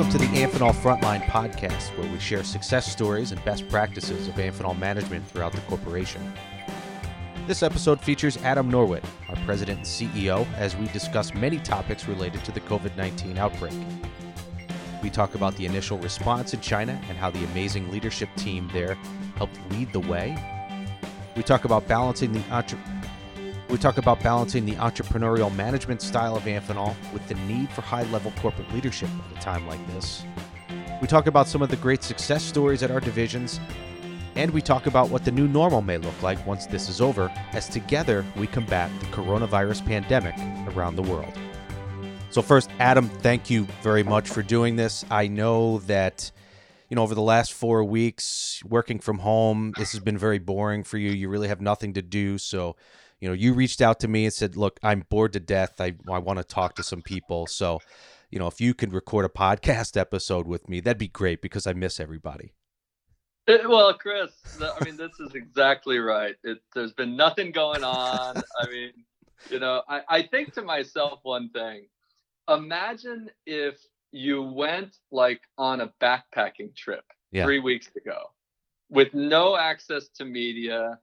Welcome to the Amphenol Frontline podcast, where we share success stories and best practices of Amphenol management throughout the corporation. This episode features Adam Norwitt, our president and CEO, as we discuss many topics related to the COVID 19 outbreak. We talk about the initial response in China and how the amazing leadership team there helped lead the way. We talk about balancing the entre- we talk about balancing the entrepreneurial management style of Amphenol with the need for high-level corporate leadership at a time like this. We talk about some of the great success stories at our divisions, and we talk about what the new normal may look like once this is over, as together we combat the coronavirus pandemic around the world. So, first, Adam, thank you very much for doing this. I know that, you know, over the last four weeks, working from home, this has been very boring for you. You really have nothing to do. So, you know, you reached out to me and said, "Look, I'm bored to death. I I want to talk to some people." So, you know, if you could record a podcast episode with me, that'd be great because I miss everybody. It, well, Chris, I mean, this is exactly right. It, there's been nothing going on. I mean, you know, I, I think to myself one thing. Imagine if you went like on a backpacking trip yeah. three weeks ago with no access to media,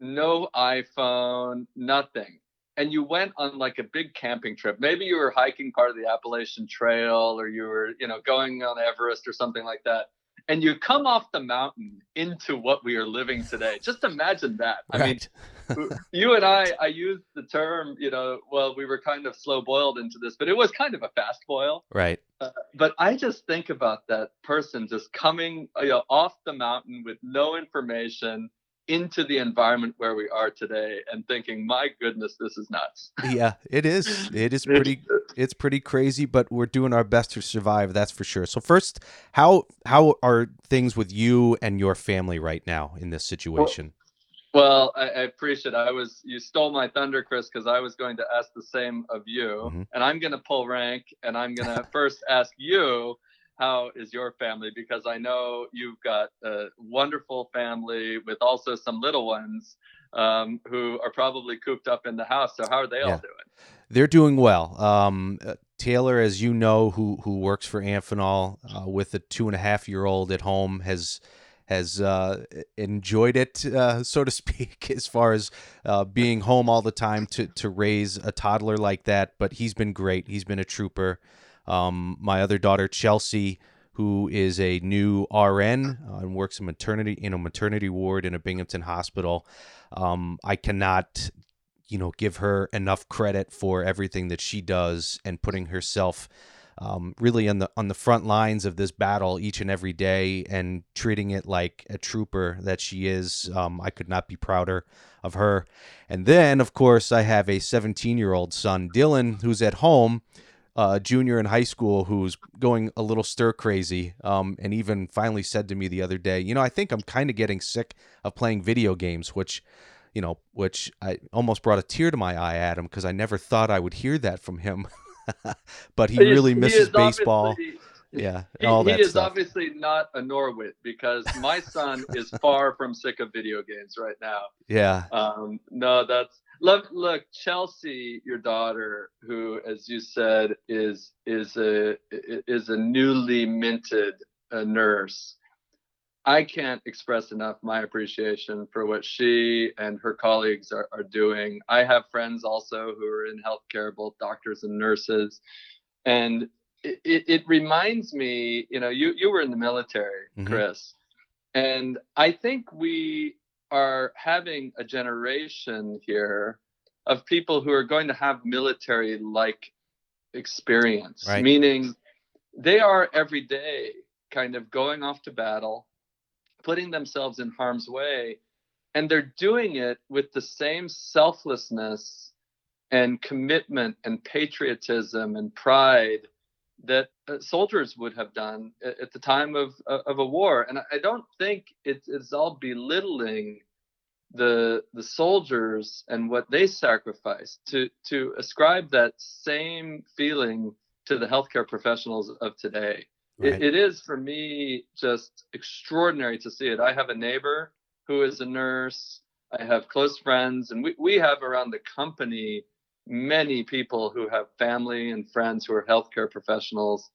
no iPhone, nothing. And you went on like a big camping trip. Maybe you were hiking part of the Appalachian Trail or you were, you know, going on Everest or something like that. And you come off the mountain into what we are living today. Just imagine that. Right. I mean, you and I, I used the term, you know, well, we were kind of slow boiled into this, but it was kind of a fast boil. Right. Uh, but I just think about that person just coming you know, off the mountain with no information into the environment where we are today and thinking my goodness this is nuts. Yeah it is. It is pretty it's pretty crazy but we're doing our best to survive that's for sure. So first how how are things with you and your family right now in this situation? well, well I, I, appreciate it. I was you stole my thunder, Chris, because I was going to ask the same of you, mm-hmm. and I'm going to pull rank, and I'm going to first ask you how is your family? Because I know you've got a wonderful family with also some little ones um, who are probably cooped up in the house. So how are they yeah. all doing? They're doing well. Um, uh, Taylor, as you know, who who works for Amphenol uh, with a two and a half year old at home, has has uh, enjoyed it, uh, so to speak, as far as uh, being home all the time to to raise a toddler like that. But he's been great. He's been a trooper. Um, my other daughter, Chelsea, who is a new RN uh, and works in maternity in a maternity ward in a Binghamton hospital. Um, I cannot, you know, give her enough credit for everything that she does and putting herself um, really on the on the front lines of this battle each and every day and treating it like a trooper that she is. Um, I could not be prouder of her. And then, of course, I have a 17 year old son, Dylan, who's at home uh, junior in high school who's going a little stir crazy um, and even finally said to me the other day, you know, I think I'm kind of getting sick of playing video games, which, you know, which I almost brought a tear to my eye at him because I never thought I would hear that from him. but he, he really is, misses he baseball. Yeah, he, all that he is stuff. obviously not a Norwitt because my son is far from sick of video games right now. Yeah. Um, no, that's look look chelsea your daughter who as you said is is a is a newly minted uh, nurse. I can't express enough my appreciation for what she and her colleagues are, are doing. I have friends also who are in healthcare both doctors and nurses. And it, it, reminds me you know you you were in the military mm-hmm. chris. And i think we are having a generation here of people who are going to have military like experience, right. meaning they are every day kind of going off to battle, putting themselves in harm's way, and they're doing it with the same selflessness and commitment and patriotism and pride that uh, soldiers would have done at, the time of of a war. And I don't think it's, it's all belittling the the soldiers and what they sacrificed to to ascribe that same feeling to the healthcare professionals of today. Right. It, it is for me just extraordinary to see it. I have a neighbor who is a nurse. I have close friends, and we, we have around the company many people who have family and friends who are healthcare professionals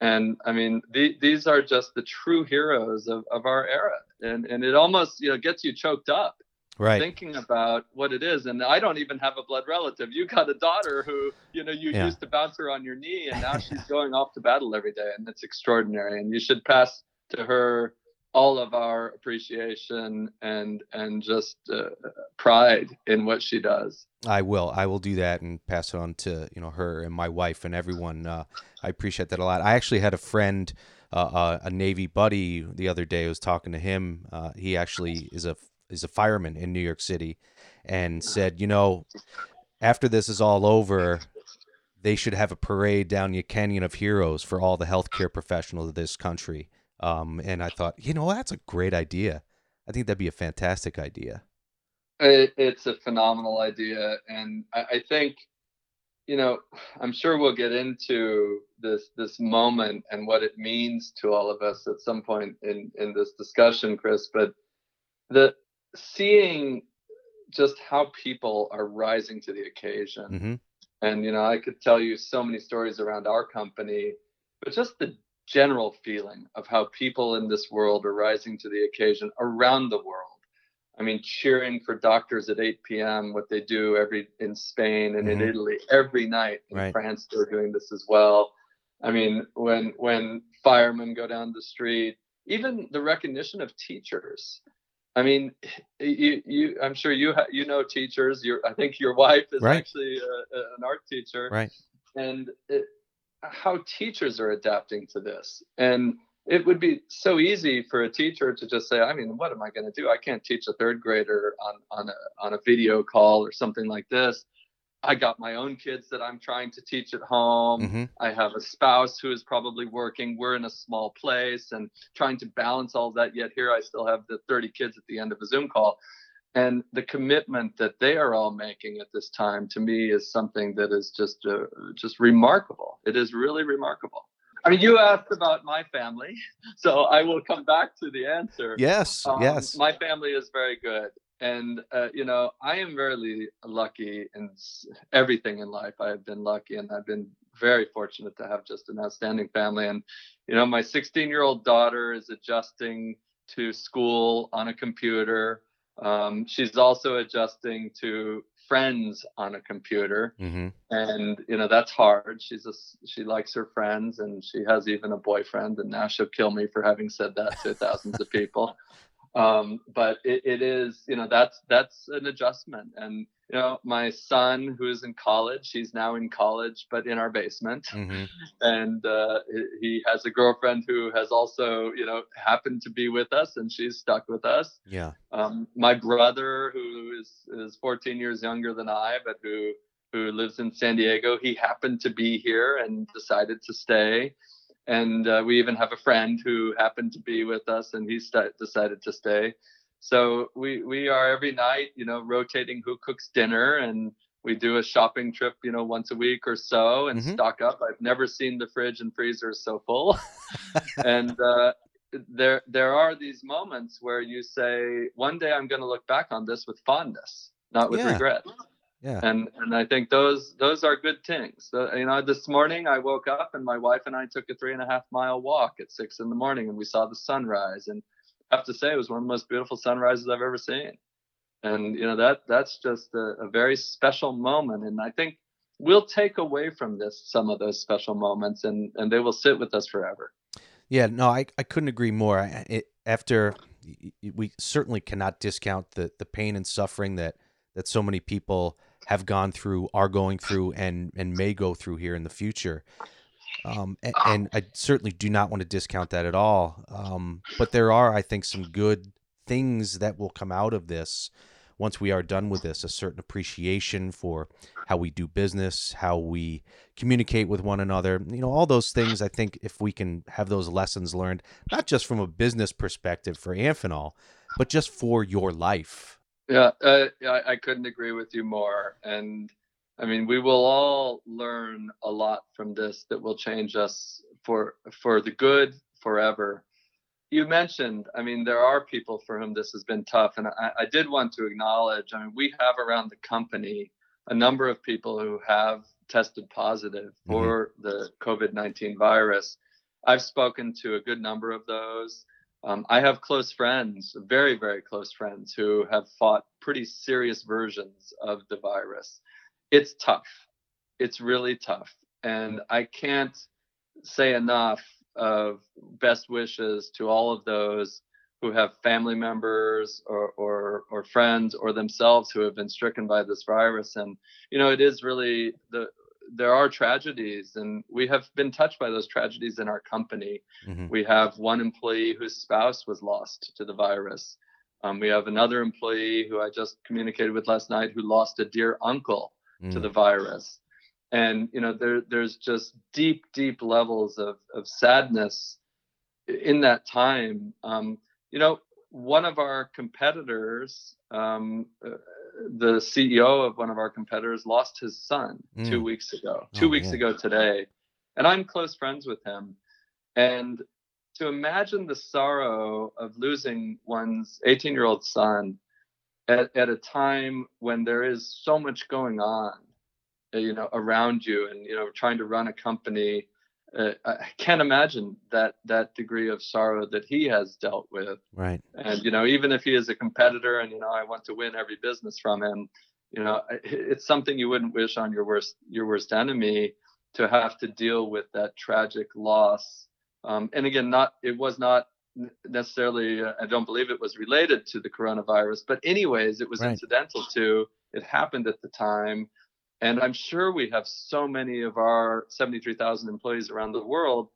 And I mean, the, these are just the true heroes of, of our era. And, and it almost, you know, gets you choked up right thinking about what it is and i don't even have a blood relative you got a daughter who you know you Yeah. used to bounce her on your knee and now she's going off to battle every day and it's extraordinary and you should pass to her all of our appreciation and and just uh, pride in what she does I will. I will do that and pass it on to you know her and my wife and everyone. Uh, I appreciate that a lot. I actually had a friend, uh, uh, a Navy buddy, the other day. I was talking to him. Uh, he actually is a is a fireman in New York City, and said, you know, after this is all over, they should have a parade down the Canyon of Heroes for all the healthcare professionals of this country. Um, and I thought, you know, that's a great idea. I think that'd be a fantastic idea. it, it's a phenomenal idea and I, I think you know i'm sure we'll get into this this moment and what it means to all of us at some point in in this discussion chris but the seeing just how people are rising to the occasion hmm and you know i could tell you so many stories around our company but just the general feeling of how people in this world are rising to the occasion around the world i mean cheering for doctors at 8 p.m what they do every in spain and in Mhm. italy every night in Right. france they're doing this as well i mean when when firemen go down the street even the recognition of teachers I mean, you, you, I'm sure you, ha- you know teachers. Your, I think your wife is Right. actually a, a, an art teacher, Right. and it, how teachers are adapting to this. And it would be so easy for a teacher to just say, I mean, what am I going to do? I can't teach a third grader on on a on a video call or something like this. I got my own kids that I'm trying to teach at home. hmm I have a spouse who is probably working. We're in a small place and trying to balance all that. Yet here I still have the 30 kids at the end of a Zoom call. And the commitment that they are all making at this time to me is something that is just uh, just remarkable. It is really remarkable. I mean, you asked about my family, so I will come back to the answer. Yes. Um, yes. My family is very good. And, uh, you know, I am very lucky in everything in life. I have been lucky and I've been very fortunate to have just an outstanding family. And, you know, my 16 year old daughter is adjusting to school on a computer. Um, she's also adjusting to friends on a computer hmm and you know that's hard she's a she likes her friends and she has even a boyfriend and now she'll kill me for having said that to thousands of people um but it, it is you know that's that's an adjustment and you know my son who is in college he's now in college but in our basement hmm and uh, he- he has a girlfriend who has also you know happened to be with us and she's stuck with us Yeah. um, my brother, who is is 14 years younger than I, but who who lives in San Diego, he happened to be here and decided to stay. And uh, we even have a friend who happened to be with us, and he st- decided to stay. So we we are every night, you know, rotating who cooks dinner, and we do a shopping trip, you know, once a week or so, and Mhm. stock up. I've never seen the fridge and freezer so full, and uh, there there are these moments where you say one day i'm going to look back on this with fondness not with Yeah. regret Yeah. and and i think those those are good things. So, you know this morning i woke up and my wife and i took a three and a half mile walk at six in the morning and we saw the sunrise. And i have to say it was one of the most beautiful sunrises i've ever seen. And you know that that's just a, a very special moment. And i think we'll take away from this some of those special moments and and they will sit with us forever. Yeah, no, I, I couldn't agree more. I- It, after we certainly cannot discount the, the pain and suffering that, that so many people have gone through, are going through, and and may go through here in the future. Um, and, and I certainly do not want to discount that at all. Um, but there are, I think, some good things that will come out of this once we are done with this. A certain appreciation for how we do business, how we communicate with one another. You know, all those things. I think if we can have those lessons learned, not just from a business perspective for Amphenol, but just for your life. Yeah, uh, I, I couldn't agree with you more. And I mean, we will all learn a lot from this that will change us for for the good forever. You mentioned, I mean, there are people for whom this has been tough, and I, I did want to acknowledge. I mean, we have around the company a number of people who have tested positive for the COVID nineteen virus. I've spoken to a good number of those. Um, I have close friends, very, very close friends, who have fought pretty serious versions of the virus. It's tough. It's really tough. And I can't say enough of best wishes to all of those who have family members or, or, or friends or themselves who have been stricken by this virus. And, you know, it is really the, there are tragedies and we have been touched by those tragedies in our company. Mm-hmm. We have one employee whose spouse was lost to the virus. Um, we have another employee who I just communicated with last night who lost a dear uncle mm. to the virus. And you know, there, there's just deep, deep levels of, of sadness in that time. Um, you know, one of our competitors, um, uh, the CEO of one of our competitors, lost his son mm. two weeks ago. Two oh, weeks yeah. ago today, and I'm close friends with him. And to imagine the sorrow of losing one's 18 year old son at, at a time when there is so much going on, you know, around you and, you know, trying to run a company. Uh, I can't imagine that that degree of sorrow that he has dealt with. Right. And you know, even if he is a competitor, and you know, I want to win every business from him, you know, it's something you wouldn't wish on your worst your worst enemy to have to deal with that tragic loss um, and again, not it was not necessarily. Uh, I don't believe it was related to the coronavirus, but anyways, it was right. incidental to. It happened at the time, and I'm sure we have so many of our 73,000 employees around the world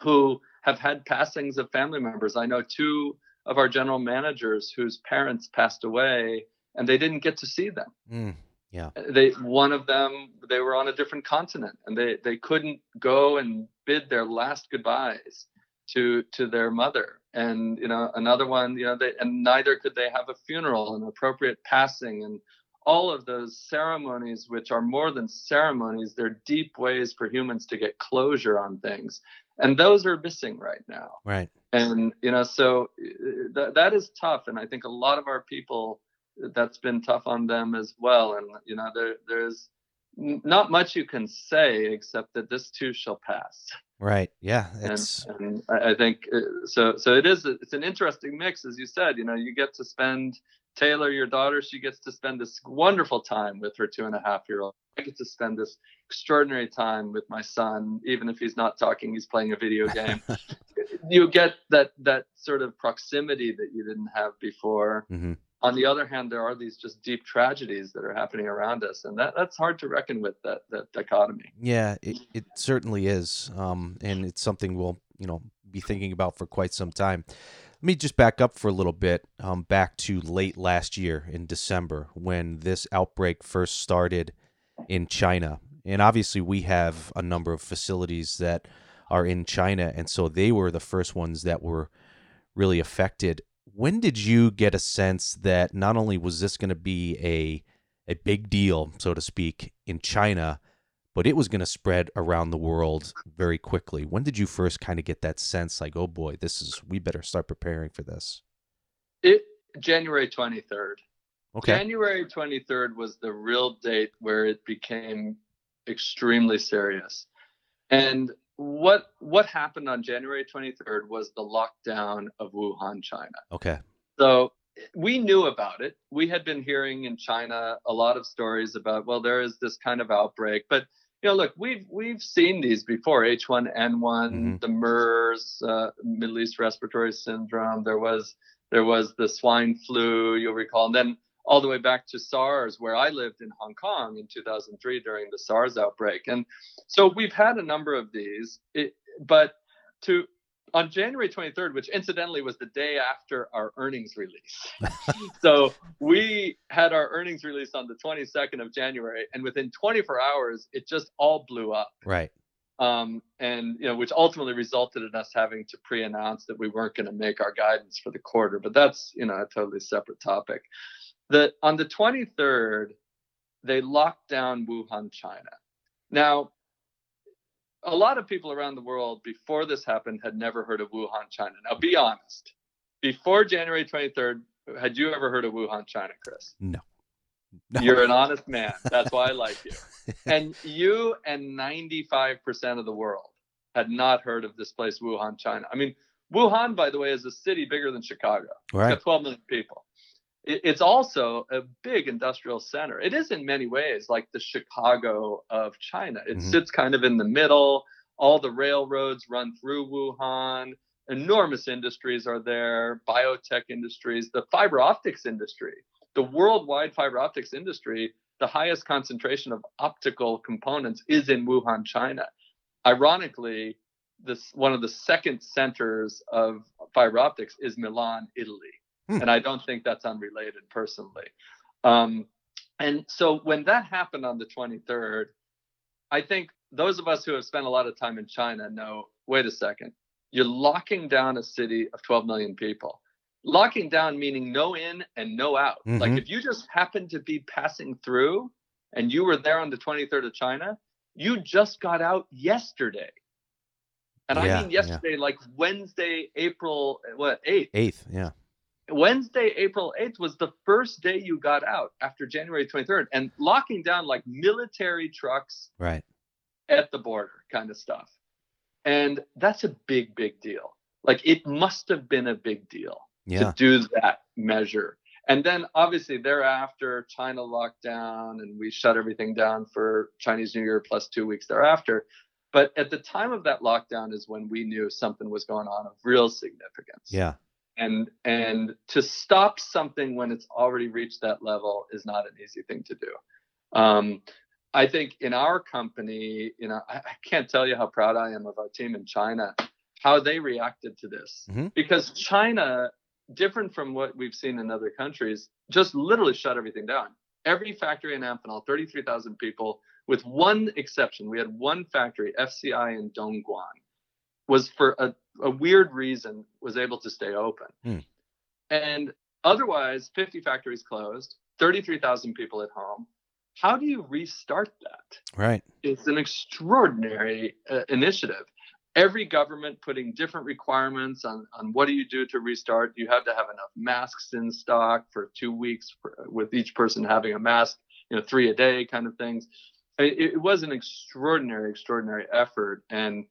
who have had passings of family members. I know two of our general managers whose parents passed away, and they didn't get to see them. Mm. Yeah. They one of them they were on a different continent and they they couldn't go and bid their last goodbyes to to their mother. And you know another one you know they and neither could they have a funeral an appropriate passing and all of those ceremonies which are more than ceremonies they're deep ways for humans to get closure on things and those are missing right now right and you know so uh, th- that is tough and i think a lot of our people that's been tough on them as well. And you know, there there's not much you can say except that this too shall pass. Right. Yeah. It's... And, and I think uh, so. So it is. It's an interesting mix, as you said. You know, you get to spend Taylor, your daughter. She gets to spend this wonderful time with her two and a half year old. I get to spend this extraordinary time with my son, even if he's not talking, he's playing a video game. you get that that sort of proximity that you didn't have before. Mm-hmm on the other hand, there are these just deep tragedies that are happening around us, and that that's hard to reckon with that that dichotomy. Yeah, it, it certainly is, um, and it's something we'll you know be thinking about for quite some time. Let me just back up for a little bit, um, back to late last year in December when this outbreak first started in China, and obviously we have a number of facilities that are in China, and so they were the first ones that were really affected. When did you get a sense that not only was this going to be a a big deal, so to speak, in China, but it was going to spread around the world very quickly? When did you first kind of get that sense, like, oh boy, this is we better start preparing for this? It January twenty third. Okay. January twenty third was the real date where it became extremely serious, and what what happened on January 23rd was the lockdown of Wuhan, China. Okay. So we knew about it. We had been hearing in China a lot of stories about well there is this kind of outbreak, but you know look we've we've seen these before H1N1, mm-hmm. the MERS, uh, Middle East Respiratory Syndrome. There was there was the swine flu, you'll recall, and then all the way back to SARS, where I lived in Hong Kong in 2003 during the SARS outbreak. And so we've had a number of these, it, but to on January 23rd, which incidentally was the day after our earnings release. so we had our earnings release on the 22nd of January, and within 24 hours, it just all blew up. Right. Um, and you know, which ultimately resulted in us having to pre-announce that we weren't going to make our guidance for the quarter. But that's you know a totally separate topic. The, on the 23rd, they locked down Wuhan, China. Now, a lot of people around the world before this happened had never heard of Wuhan, China. Now, be honest. Before January 23rd, had you ever heard of Wuhan, China, Chris? No. no. You're an honest man. That's why I like you. and you and 95% of the world had not heard of this place, Wuhan, China. I mean, Wuhan, by the way, is a city bigger than Chicago. Right. It's got 12 million people. It, it's also a big industrial center. It is in many ways like the Chicago of China. It Mhm. sits kind of in the middle. All the railroads run through Wuhan. Enormous industries are there, biotech industries, the fiber optics industry, the worldwide fiber optics industry. The highest concentration of optical components is in Wuhan, China. Ironically, this one of the second centers of fiber optics is Milan, Italy, Hmm. and I don't think that's unrelated personally. Um, and so when that happened on the 23rd, I think those of us who have spent a lot of time in China know. Wait a second, you're locking down a city of 12 million people. Locking down meaning no in and no out. Like Mhm. if you just happened to be passing through and you were there on the 23rd of China, you just got out yesterday. And Yeah, I mean yeah. yesterday, like Wednesday, April what eighth. Eighth, yeah. Wednesday, April 8th was the first day you got out after January 23rd and locking down like military trucks Right. at the border kind of stuff. And that's a big, big deal. Like it must have been a big deal Yeah. to do that measure. And then obviously thereafter, China locked down and we shut everything down for Chinese New Year plus two weeks thereafter. But at the time of that lockdown is when we knew something was going on of real significance Yeah. And and to stop something when it's already reached that level is not an easy thing to do. Um, i think in our company you know I, I can't tell you how proud i am of our team in china how they reacted to this. Mhm. because china different from what we've seen in other countries just literally shut everything down. Every factory in amphenol 33000 people with one exception. We had one factory fci in dongguan was for a, a weird reason was able to stay open. Hmm. And otherwise, 50 factories closed, 33,000 people at home. How do you restart that? Right. It's an extraordinary uh, initiative. Every government putting different requirements on, on what do you do to restart. You have to have enough masks in stock for two weeks, for, with each person having a mask, you know, three a day kind of things. It, it was an extraordinary, extraordinary effort. And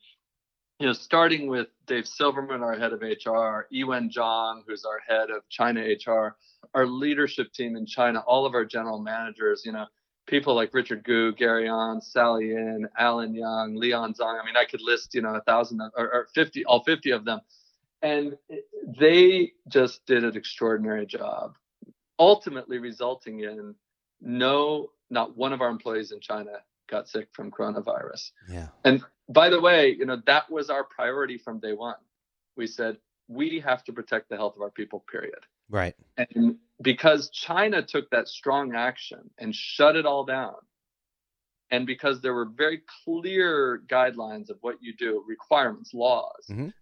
you know, starting with Dave Silverman, our head of HR, Ewen Zhang, who's our head of China HR, our leadership team in China, all of our general managers, you know, people like Richard Gu, Gary On, Sally In, Alan Young, Leon Zhang. I mean, I could list, you know, a thousand or, or 50, all 50 of them. And they just did an extraordinary job, ultimately resulting in no, not one of our employees in China got sick from coronavirus. Yeah. And by the way, you know, that was our priority from day one. We said, we have to protect the health of our people, period. Right. And because China took that strong action and shut it all down, and because there were very clear guidelines of what you do, requirements, laws, Mhm.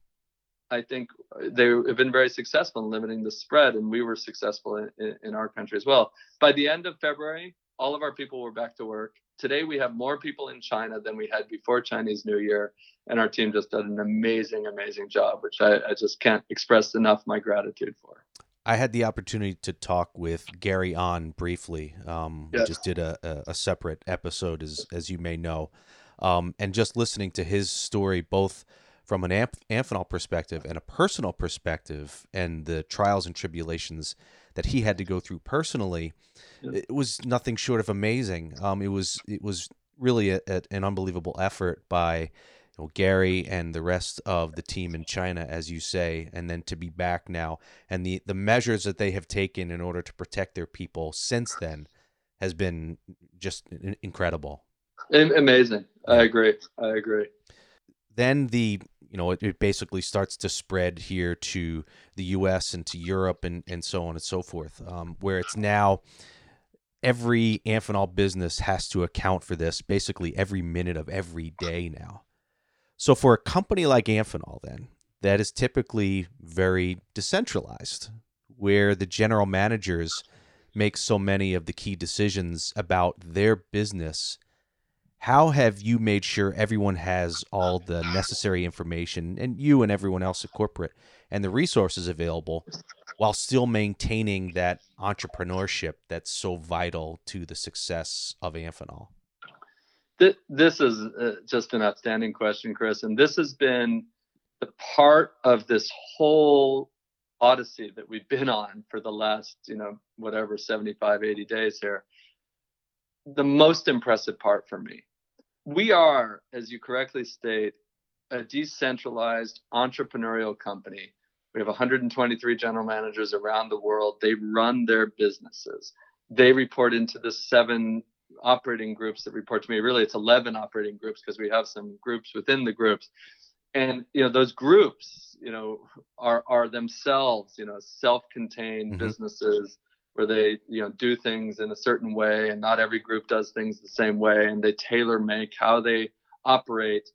I think they have been very successful in limiting the spread, and we were successful in, in, in our country as well. By the end of February, all of our people were back to work. Today, we have more people in China than we had before Chinese New Year, and our team just did an amazing, amazing job, which I, I just can't express enough my gratitude for. I had the opportunity to talk with Gary on briefly. Um, We just did a, a, a separate episode, as as you may know, um, and just listening to his story, both from an Amph- Amphenol perspective and a personal perspective, and the trials and tribulations that he had to go through personally, it was nothing short of amazing. Um, it was it was really a, a, an unbelievable effort by you know, Gary and the rest of the team in China, as you say, and then to be back now and the the measures that they have taken in order to protect their people since then has been just incredible. Amazing. I agree. I agree. Then the you know it, it basically starts to spread here to the U.S. and to Europe and and so on and so forth, um, where it's now every Amphenol business has to account for this basically every minute of every day now. So for a company like Amphenol, then that is typically very decentralized, where the general managers make so many of the key decisions about their business. How have you made sure everyone has all the necessary information, and you and everyone else at corporate, and the resources available, while still maintaining that entrepreneurship that's so vital to the success of Amphenol? this is uh, just an outstanding question, Chris, and this has been the part of this whole odyssey that we've been on for the last, you know, whatever 75, 80 days here. The most impressive part for me. We are, as you correctly state, a decentralized entrepreneurial company. We have 123 general managers around the world. They run their businesses. They report into the seven operating groups that report to me. Really, it's 11 operating groups because we have some groups within the groups. And you know, those groups, you know, are are themselves, you know, self-contained mm-hmm. businesses where they, you know, do things in a certain way, and not every group does things the same way, and they tailor make how they operate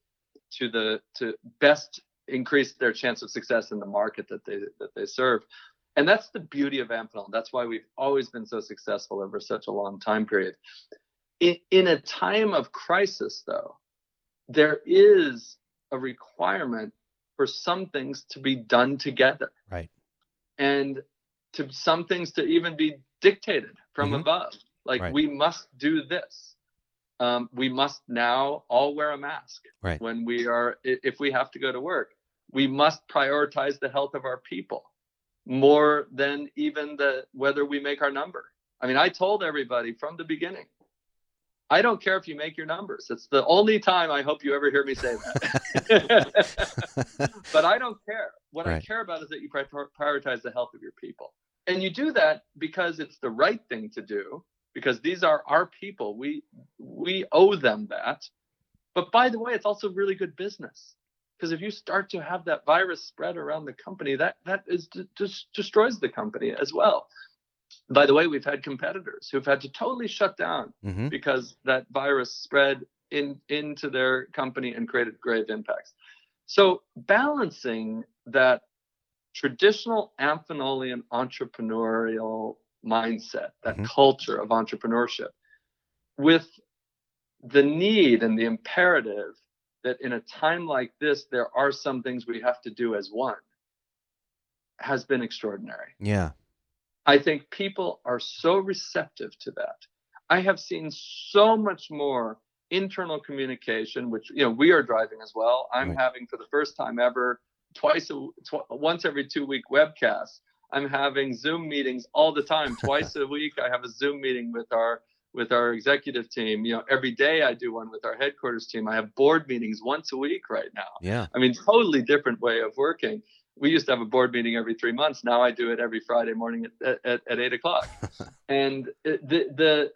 to the to best increase their chance of success in the market that they that they serve. And that's the beauty of amphenol. That's why we've always been so successful over such a long time period. In, in a time of crisis though there is a requirement for some things to be done together. Right. And to some things to even be dictated from mm-hmm. above. Like right. we must do this. Um, we must now all wear a mask right. when we are if we have to go to work. We must prioritize the health of our people more than even the whether we make our number. I mean i told everybody from the beginning i don't care if you make your numbers. It's the only time i hope you ever hear me say that. But i don't care what right. i care about is that you prioritize the health of your people and you do that because it's the right thing to do because these are our people. We we owe them that. But by the way, it's also really good business because if you start to have that virus spread around the company, that that is just destroys the company as well. By the way, we've had competitors who've had to totally shut down mm-hmm. because that virus spread in into their company and created grave impacts. So balancing that traditional Amphenolian entrepreneurial mindset, that mm-hmm. culture of entrepreneurship, with the need and the imperative that in a time like this, there are some things we have to do as one, has been extraordinary. Yeah. I think people are so receptive to that. I have seen so much more internal communication, which you know we are driving as well. I'm right. having for the first time ever twice a tw- once every two week webcasts I'm having Zoom meetings all the time. Twice a week, I have a Zoom meeting with our with our executive team. You know, every day I do one with our headquarters team. I have board meetings once a week right now. Yeah. I mean, totally different way of working. We used to have a board meeting every three months. Now I do it every Friday morning at, at, at eight o'clock. and the the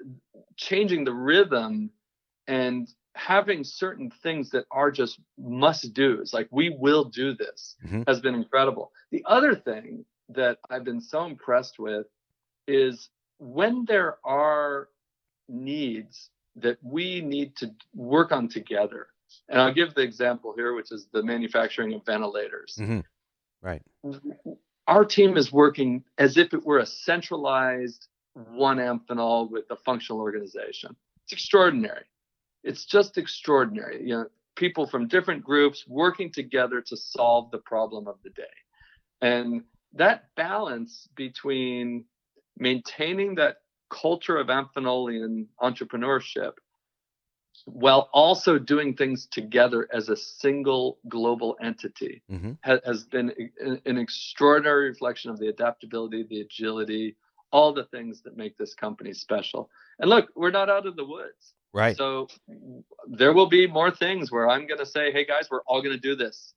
changing the rhythm and having certain things that are just must do's, like we will do this, mm-hmm. has been incredible. The other thing that I've been so impressed with is when there are needs that we need to work on together. And I'll give the example here, which is the manufacturing of ventilators. Mm-hmm. Right. Our team is working as if it were a centralized one Amphenol with a functional organization. It's extraordinary. It's just extraordinary. You know, people from different groups working together to solve the problem of the day. And that balance between maintaining that culture of Amphenolian entrepreneurship while also doing things together as a single global entity mm-hmm. ha- has been an extraordinary reflection of the adaptability, the agility, all the things that make this company special. And look, we're not out of the woods. Right. So there will be more things where I'm going to say, hey guys, we're all going to do this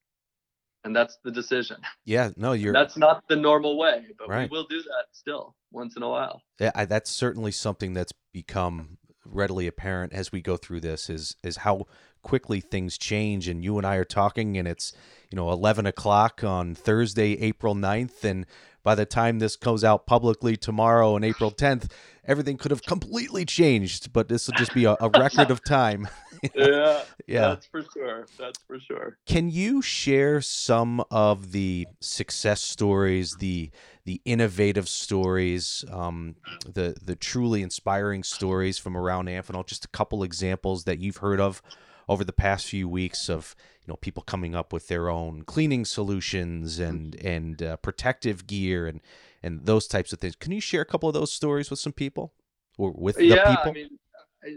and that's the decision. Yeah, no, you're. That's not the normal way, but right. we will do that still once in a while. Yeah, I, that's certainly something that's become readily apparent as we go through this is is how quickly things change and you and I are talking and it's you know 11 o'clock on Thursday April 9th and by the time this goes out publicly tomorrow on April 10th everything could have completely changed but this will just be a, a record of time yeah, yeah, that's for sure. That's for sure. Can you share some of the success stories, the the innovative stories, um, the the truly inspiring stories from around Amphenol? Just a couple examples that you've heard of over the past few weeks of you know people coming up with their own cleaning solutions and and uh, protective gear and and those types of things. Can you share a couple of those stories with some people or with the yeah, people? I mean,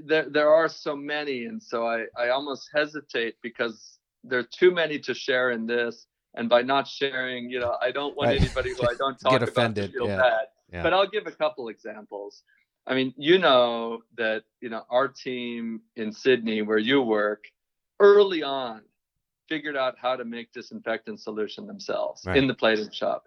there there are so many, and so I I almost hesitate because there are too many to share in this, and by not sharing, you know, I don't want Right. anybody who I don't talk Get about offended, to feel yeah. bad. Yeah. But I'll give a couple examples. I mean, you know that you know our team in Sidney, where you work, early on, figured out how to make disinfectant solution themselves Right. in the plating shop.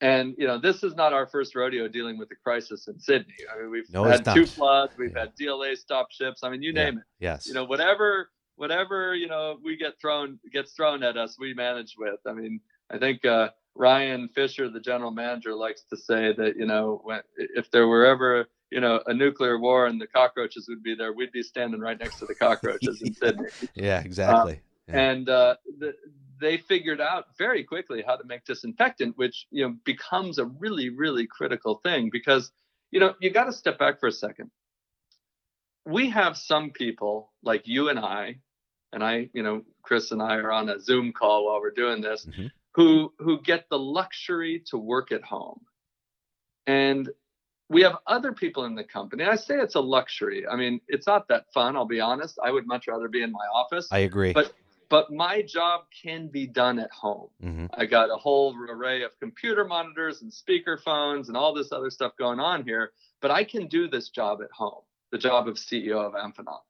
And you know, this is not our first rodeo dealing with the crisis in Sidney. I mean, we've No, had two floods, we've Yeah. had DLA stop ships. I mean, you name it. Yes. You know, whatever whatever you know we get thrown gets thrown at us, we manage with. I mean, I think uh, Ryan Fisher, the general manager, likes to say that you know, when, if there were ever you know a nuclear war and the cockroaches would be there, we'd be standing right next to the cockroaches in Sidney yeah. Exactly. Yeah. and uh, the, they figured out very quickly how to make disinfectant, which you know becomes a really really critical thing because you know you got to step back for a second. We have some people like you and I, and I, you know, Chris and I are on a Zoom call while we're doing this, Mhm. who who get the luxury to work at home, and we have other people in the company. I say it's a luxury. I mean, it's not that fun. I'll be honest. I would much rather be in my office I agree. but but my job can be done at home. hmm I got a whole array of computer monitors and speaker phones and all this other stuff going on here, but I can do this job at home, the job of CEO of Amphenol.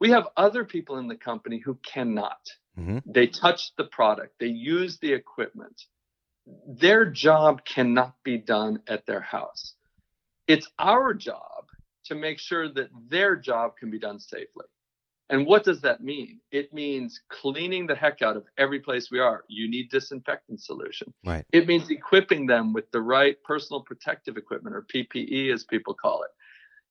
We have other people in the company who cannot. hmm They touch the product, they use the equipment. Their job cannot be done at their house. It's our job to make sure that their job can be done safely. And what does that mean? It means cleaning the heck out of every place we are. You need disinfectant solution. Right. It means equipping them with the right personal protective equipment or PPE as people call it.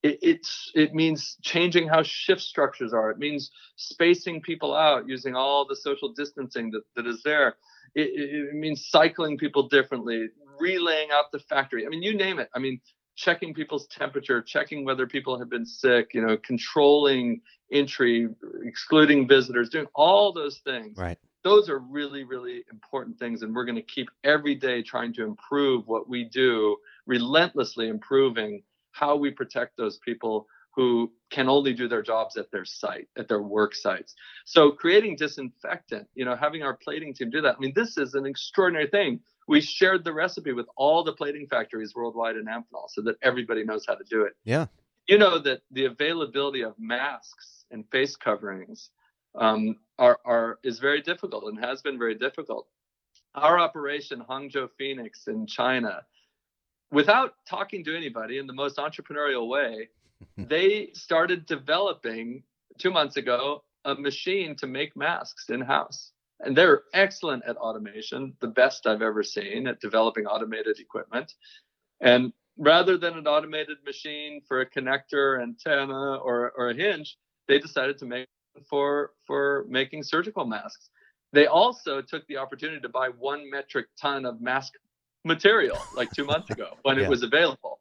It, it's it means changing how shift structures are. It means spacing people out using all the social distancing that, that is there. It, it, it means cycling people differently, relaying out the factory. I mean, you name it. I mean, checking people's temperature, checking whether people have been sick, you know, controlling entry, excluding visitors, doing all those things. Right. Those are really, really important things. And we're going to keep every day trying to improve what we do, relentlessly improving how we protect those people who can only do their jobs at their site, at their work sites. So creating disinfectant, you know, having our plating team do that. I mean, this is an extraordinary thing. We shared the recipe with all the plating factories worldwide in Amphenol so that everybody knows how to do it. Yeah. You know that the availability of masks and face coverings um, are, are is very difficult and has been very difficult. Our operation Hangzhou Phoenix in China, without talking to anybody in the most entrepreneurial way, they started developing two months ago a machine to make masks in house. And they're excellent at automation, the best I've ever seen at developing automated equipment. And rather than an automated machine for a connector, antenna, or, or a hinge, they decided to make for for making surgical masks. They also took the opportunity to buy one metric ton of mask material like two months ago when Yeah. it was available.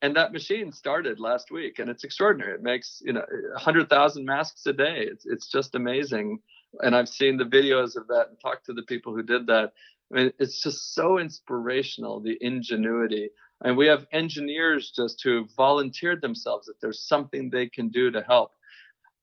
And that machine started last week, and it's extraordinary. It makes you know 100,000 masks a day. It's it's just amazing. And I've seen the videos of that and talked to the people who did that. I mean, it's just so inspirational, the ingenuity. And we have engineers just who volunteered themselves if there's something they can do to help.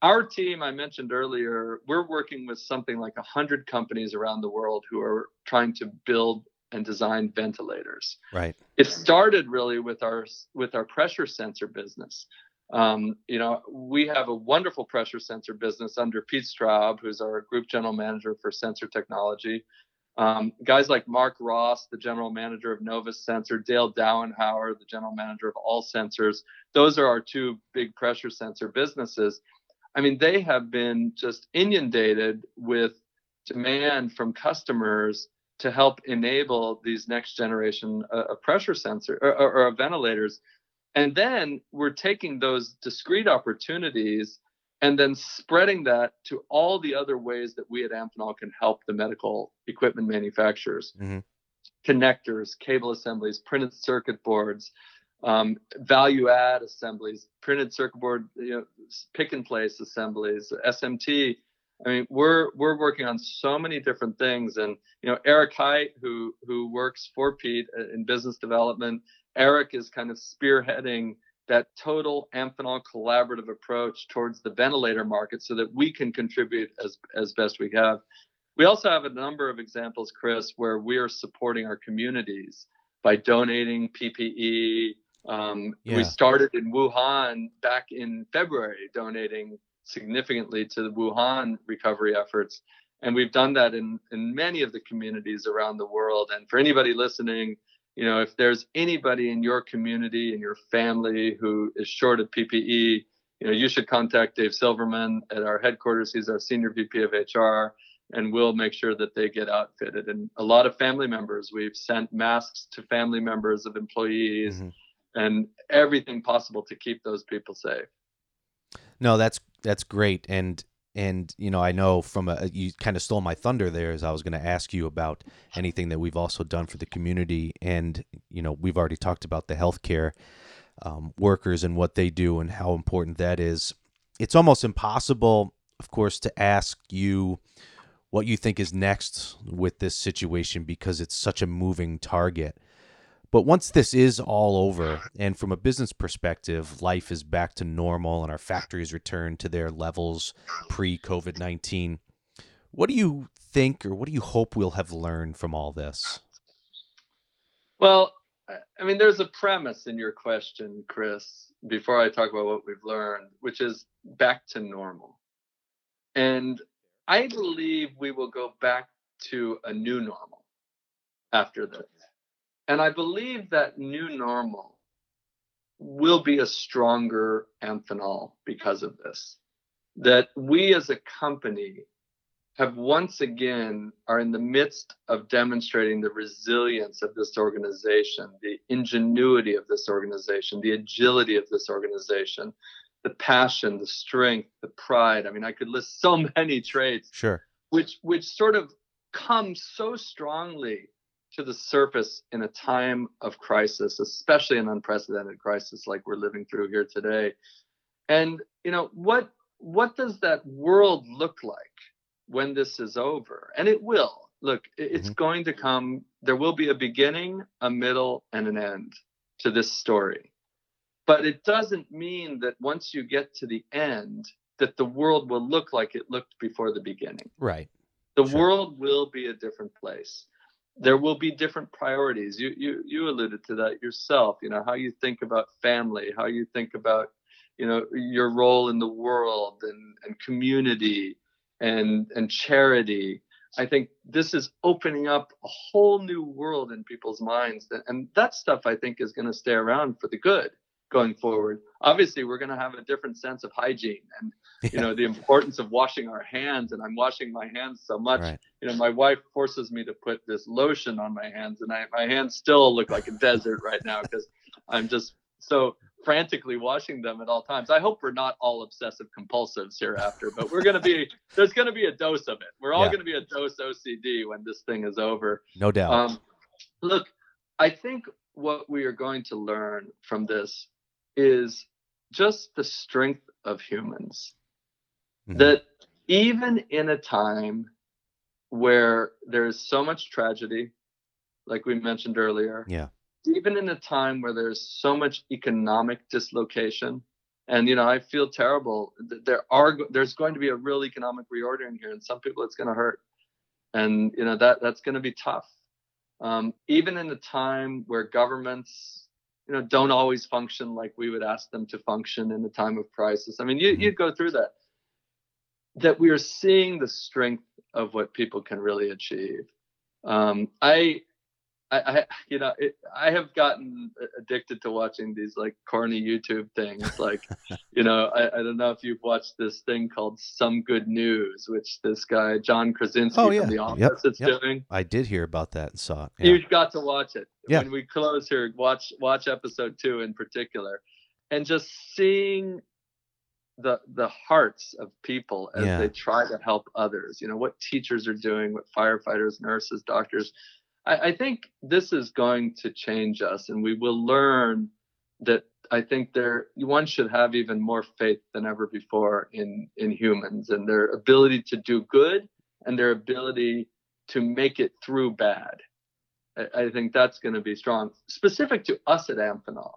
Our team, I mentioned earlier, we're working with something like 100 companies around the world who are trying to build and design ventilators Right. it started really with our with our pressure sensor business. Um, you know, we have a wonderful pressure sensor business under Pete Straub, who's our group general manager for sensor technology. Um, guys like Mark Ross, the general manager of NovaSensor, Dale Dowenhauer, the general manager of All Sensors. Those are our two big pressure sensor businesses. I mean, they have been just inundated with demand from customers to help enable these next generation uh, of pressure sensor or, or, or ventilators. And then we're taking those discrete opportunities and then spreading that to all the other ways that we at Amphenol can help the medical equipment manufacturers. Mhm. Connectors, cable assemblies, printed circuit boards, um, value add assemblies, printed circuit board, you know, pick and place assemblies, SMT. I mean, we're we're working on so many different things, and you know, Eric Height, who who works for Pete in business development, Eric is kind of spearheading that total Amphenol collaborative approach towards the ventilator market so that we can contribute as, as best we have. We also have a number of examples, Chris, where we are supporting our communities by donating PPE. Um, yeah. We started in Wuhan back in February, donating significantly to the Wuhan recovery efforts. And we've done that in, in many of the communities around the world. And for anybody listening, you know, if there's anybody in your community and your family who is short of PPE, you know, you should contact Dave Silverman at our headquarters. He's our senior VP of HR, and we'll make sure that they get outfitted. And a lot of family members, we've sent masks to family members of employees mm-hmm. and everything possible to keep those people safe. No, that's that's great. And and you know i know from a you kind of stole my thunder there as i was going to ask you about anything that we've also done for the community and you know we've already talked about the healthcare um, workers and what they do and how important that is it's almost impossible of course to ask you what you think is next with this situation because it's such a moving target but once this is all over, and from a business perspective, life is back to normal and our factories return to their levels pre COVID 19, what do you think or what do you hope we'll have learned from all this? Well, I mean, there's a premise in your question, Chris, before I talk about what we've learned, which is back to normal. And I believe we will go back to a new normal after this. And I believe that new normal will be a stronger Amphenol because of this. That we as a company have once again are in the midst of demonstrating the resilience of this organization, the ingenuity of this organization, the agility of this organization, the passion, the strength, the pride. I mean, I could list so many traits. Sure. Which which sort of come so strongly to the surface in a time of crisis, especially an unprecedented crisis like we're living through here today. And you know what what does that world look like when this is over? And it will. Look, it's mm-hmm. going to come. There will be a beginning, a middle, and an end to this story. But it doesn't mean that once you get to the end, that the world will look like it looked before the beginning. Right. The sure. world will be a different place there will be different priorities. You you you alluded to that yourself. You know how you think about family, how you think about you know your role in the world and and community and and charity. I think this is opening up a whole new world in people's minds, and that stuff I think is going to stay around for the good going forward. Obviously, we're going to have a different sense of hygiene and yeah. you know the importance of washing our hands. And I'm washing my hands so much. Right. You know, my wife forces me to put this lotion on my hands, and I, my hands still look like a desert right now because I'm just so frantically washing them at all times. I hope we're not all obsessive compulsives hereafter, but we're going to be, there's going to be a dose of it. We're all yeah. going to be a dose OCD when this thing is over. No doubt. Um, look, I think what we are going to learn from this is just the strength of humans. Mm-hmm. That even in a time where there's so much tragedy, like we mentioned earlier, yeah, even in a time where there's so much economic dislocation, and you know, I feel terrible. There are there's going to be a real economic reordering here, and some people it's going to hurt, and you know that that's going to be tough. Um, even in a time where governments you know don't always function like we would ask them to function in the time of crisis. I mean you, mm-hmm. you go through that. That we are seeing the strength of what people can really achieve. Um, I, I, I you know it, i have gotten addicted to watching these like corny youtube things like you know I, I, don't know if you've watched this thing called some good news which this guy john krasinski oh, yeah. from the office yep. is yep. doing i did hear about that and saw it yeah. you got to watch it yeah. when we close here watch watch episode two in particular and just seeing the the hearts of people as yeah. they try to help others you know what teachers are doing what firefighters nurses doctors I, I think this is going to change us and we will learn that I think there one should have even more faith than ever before in in humans and their ability to do good and their ability to make it through bad. I, I think that's going to be strong, specific to us at Amphenol.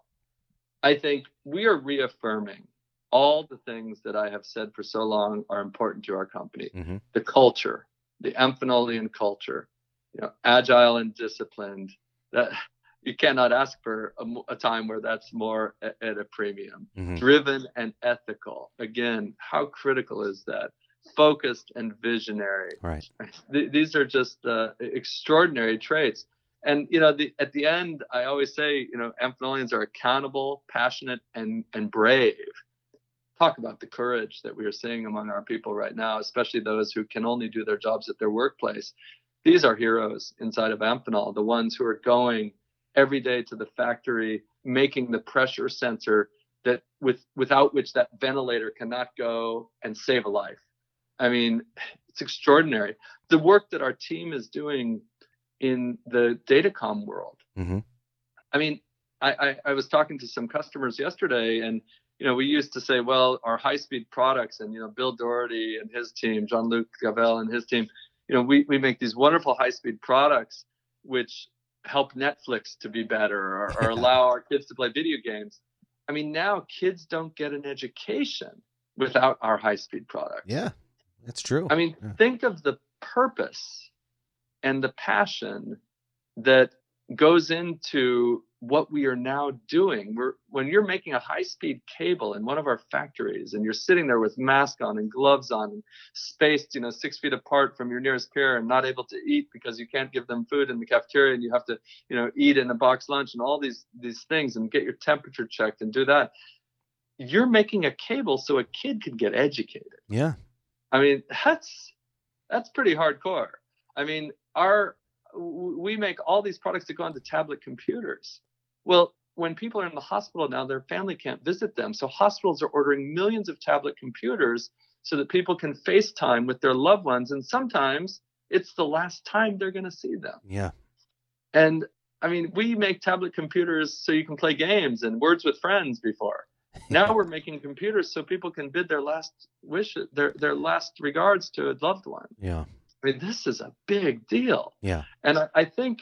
I think we are reaffirming all the things that I have said for so long are important to our company. Mm-hmm. The culture, the Amphenolian culture, you know, agile and disciplined. That you cannot ask for a, a time where that's more at, at a premium. Mm-hmm. Driven and ethical. Again, how critical is that? Focused and visionary. Right. Th- these are just uh, extraordinary traits. And you know, the, at the end, I always say, you know, Amphenolians are accountable, passionate, and and brave talk about the courage that we are seeing among our people right now, especially those who can only do their jobs at their workplace. These are heroes inside of Amphenol, the ones who are going every day to the factory, making the pressure sensor that with without which that ventilator cannot go and save a life. I mean, it's extraordinary. The work that our team is doing in the datacom world. Mm-hmm. I mean, I, I, I was talking to some customers yesterday and you know, we used to say, well, our high-speed products, and you know, Bill Doherty and his team, Jean-Luc Gavelle and his team, you know, we we make these wonderful high-speed products which help Netflix to be better or, or allow our kids to play video games. I mean, now kids don't get an education without our high-speed products. Yeah, that's true. I mean, Yeah. think of the purpose and the passion that goes into what we are now doing. We're when you're making a high-speed cable in one of our factories and you're sitting there with mask on and gloves on and spaced, you know, six feet apart from your nearest peer and not able to eat because you can't give them food in the cafeteria and you have to, you know, eat in a box lunch and all these these things and get your temperature checked and do that. You're making a cable so a kid can get educated. yeah. I mean, that's that's pretty hardcore. I mean, our we make all these products that go onto tablet computers. Well, when people are in the hospital now, their family can't visit them. So hospitals are ordering millions of tablet computers so that people can FaceTime with their loved ones. And sometimes it's the last time they're going to see them. Yeah. And I mean, we make tablet computers so you can play games and words with friends before. Now we're making computers so people can bid their last wish, their their last regards to a loved one. Yeah. I mean, this is a big deal. Yeah. And I, I think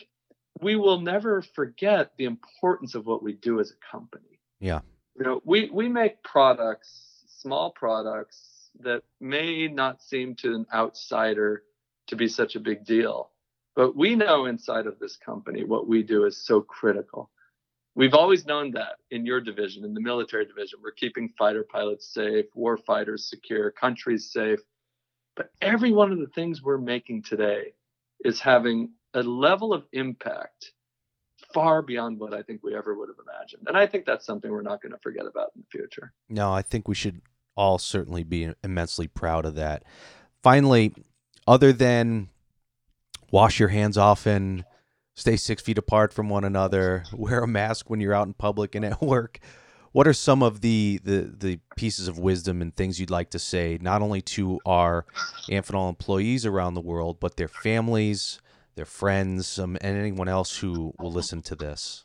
we will never forget the importance of what we do as a company. Yeah. You know, we, we make products, small products that may not seem to an outsider to be such a big deal. But we know inside of this company what we do is so critical. We've always known that in your division, in the military division, we're keeping fighter pilots safe, war fighters secure, countries safe. But every one of the things we're making today is having a level of impact far beyond what I think we ever would have imagined. And I think that's something we're not going to forget about in the future. No, I think we should all certainly be immensely proud of that. Finally, other than wash your hands often, stay six feet apart from one another, wear a mask when you're out in public and at work. What are some of the, the, the pieces of wisdom and things you'd like to say, not only to our Amphenol employees around the world, but their families, their friends, um, and anyone else who will listen to this?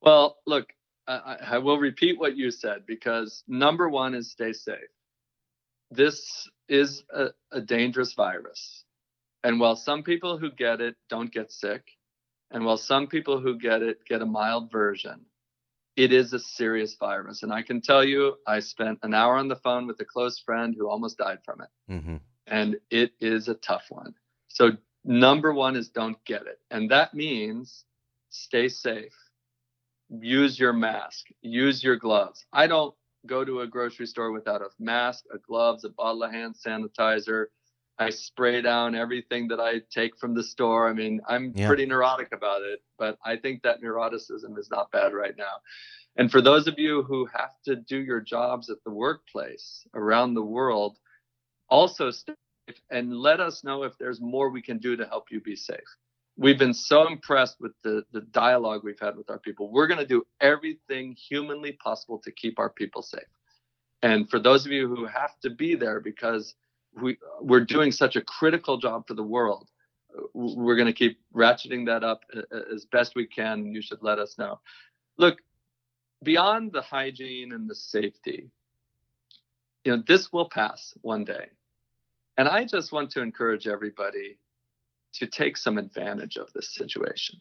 Well, look, I, I will repeat what you said because number one is stay safe. This is a, a dangerous virus. And while some people who get it don't get sick, and while some people who get it get a mild version, it is a serious virus. And I can tell you, I spent an hour on the phone with a close friend who almost died from it. Mm-hmm. And it is a tough one. So, number one is don't get it. And that means stay safe, use your mask, use your gloves. I don't go to a grocery store without a mask, a gloves, a bottle of hand sanitizer. I spray down everything that I take from the store. I mean, I'm Yeah. pretty neurotic about it, but I think that neuroticism is not bad right now. And for those of you who have to do your jobs at the workplace around the world, also stay and let us know if there's more we can do to help you be safe. We've been so impressed with the, the dialogue we've had with our people. We're going to do everything humanly possible to keep our people safe. And for those of you who have to be there because we, we're doing such a critical job for the world, we're going to keep ratcheting that up uh, uh, as best we can. You should let us know. Look, beyond the hygiene and the safety, you know, this will pass one day. And I just want to encourage everybody to take some advantage of this situation.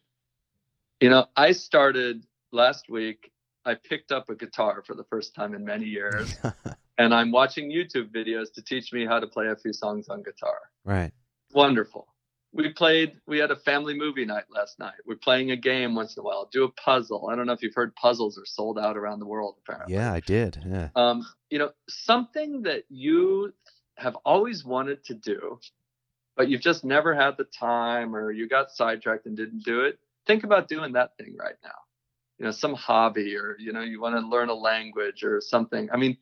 You know, I started last week, I picked up a guitar for the first time in many years, and I'm watching YouTube videos to teach me how to play a few songs on guitar. Right. Wonderful. We played. We had a family movie night last night. We're playing a game once in a while. Do a puzzle. I don't know if you've heard puzzles are sold out around the world. Apparently. Yeah, I did. Yeah. Um, you know, something that you have always wanted to do, but you've just never had the time, or you got sidetracked and didn't do it. Think about doing that thing right now you know some hobby or you know you want to learn a language or something i mean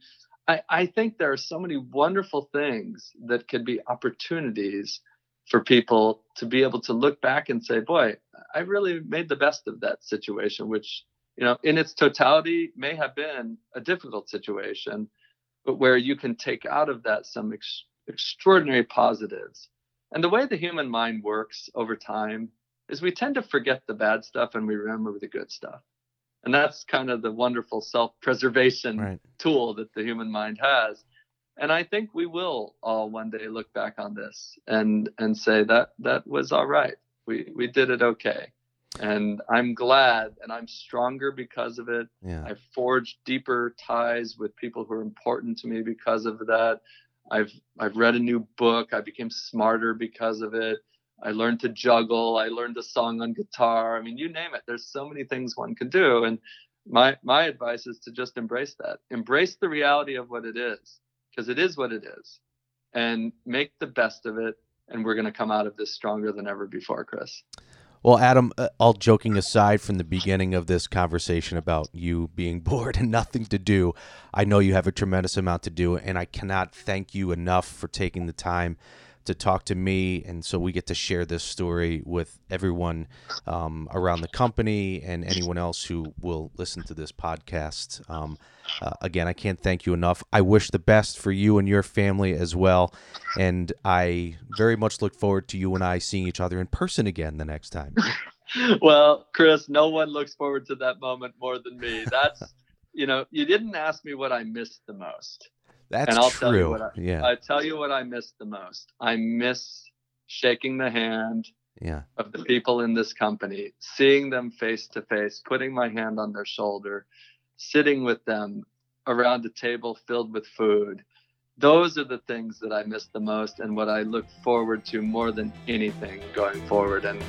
I, I think there are so many wonderful things that could be opportunities for people to be able to look back and say boy i really made the best of that situation which you know in its totality may have been a difficult situation but where you can take out of that some ex- extraordinary positives. And the way the human mind works over time is we tend to forget the bad stuff and we remember the good stuff. And that's kind of the wonderful self-preservation right. tool that the human mind has. And i think we will all one day look back on this and and say that that was all right. We we did it okay and i'm glad and i'm stronger because of it yeah. i've forged deeper ties with people who are important to me because of that i've i've read a new book i became smarter because of it I learned to juggle. I learned a song on guitar. I mean, you name it. There's so many things one can do. And my my advice is to just embrace that. Embrace the reality of what it is, because it is what it is, and make the best of it. And we're going to come out of this stronger than ever before, Chris. Well, Adam, uh, all joking aside from the beginning of this conversation about you being bored and nothing to do, I know you have a tremendous amount to do, and I cannot thank you enough for taking the time to talk to me, and so we get to share this story with everyone um, around the company and anyone else who will listen to this podcast. Um, uh, again, I can't thank you enough. I wish the best for you and your family as well, and I very much look forward to you and I seeing each other in person again the next time. well, Chris, no one looks forward to that moment more than me. That's you know, you didn't ask me what I missed the most. That's and I'll true. Tell you what I, yeah. I tell you what I miss the most. I miss shaking the hand yeah. of the people in this company, seeing them face to face, putting my hand on their shoulder, sitting with them around a table filled with food. Those are the things that I miss the most and what I look forward to more than anything going forward. And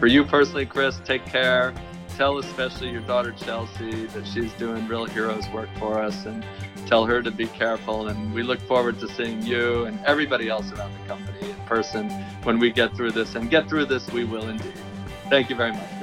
for you personally, Chris, take care. Tell especially your daughter Chelsea that she's doing real heroes work for us and tell her to be careful. And we look forward to seeing you and everybody else around the company in person when we get through this. And get through this, we will indeed. Thank you very much.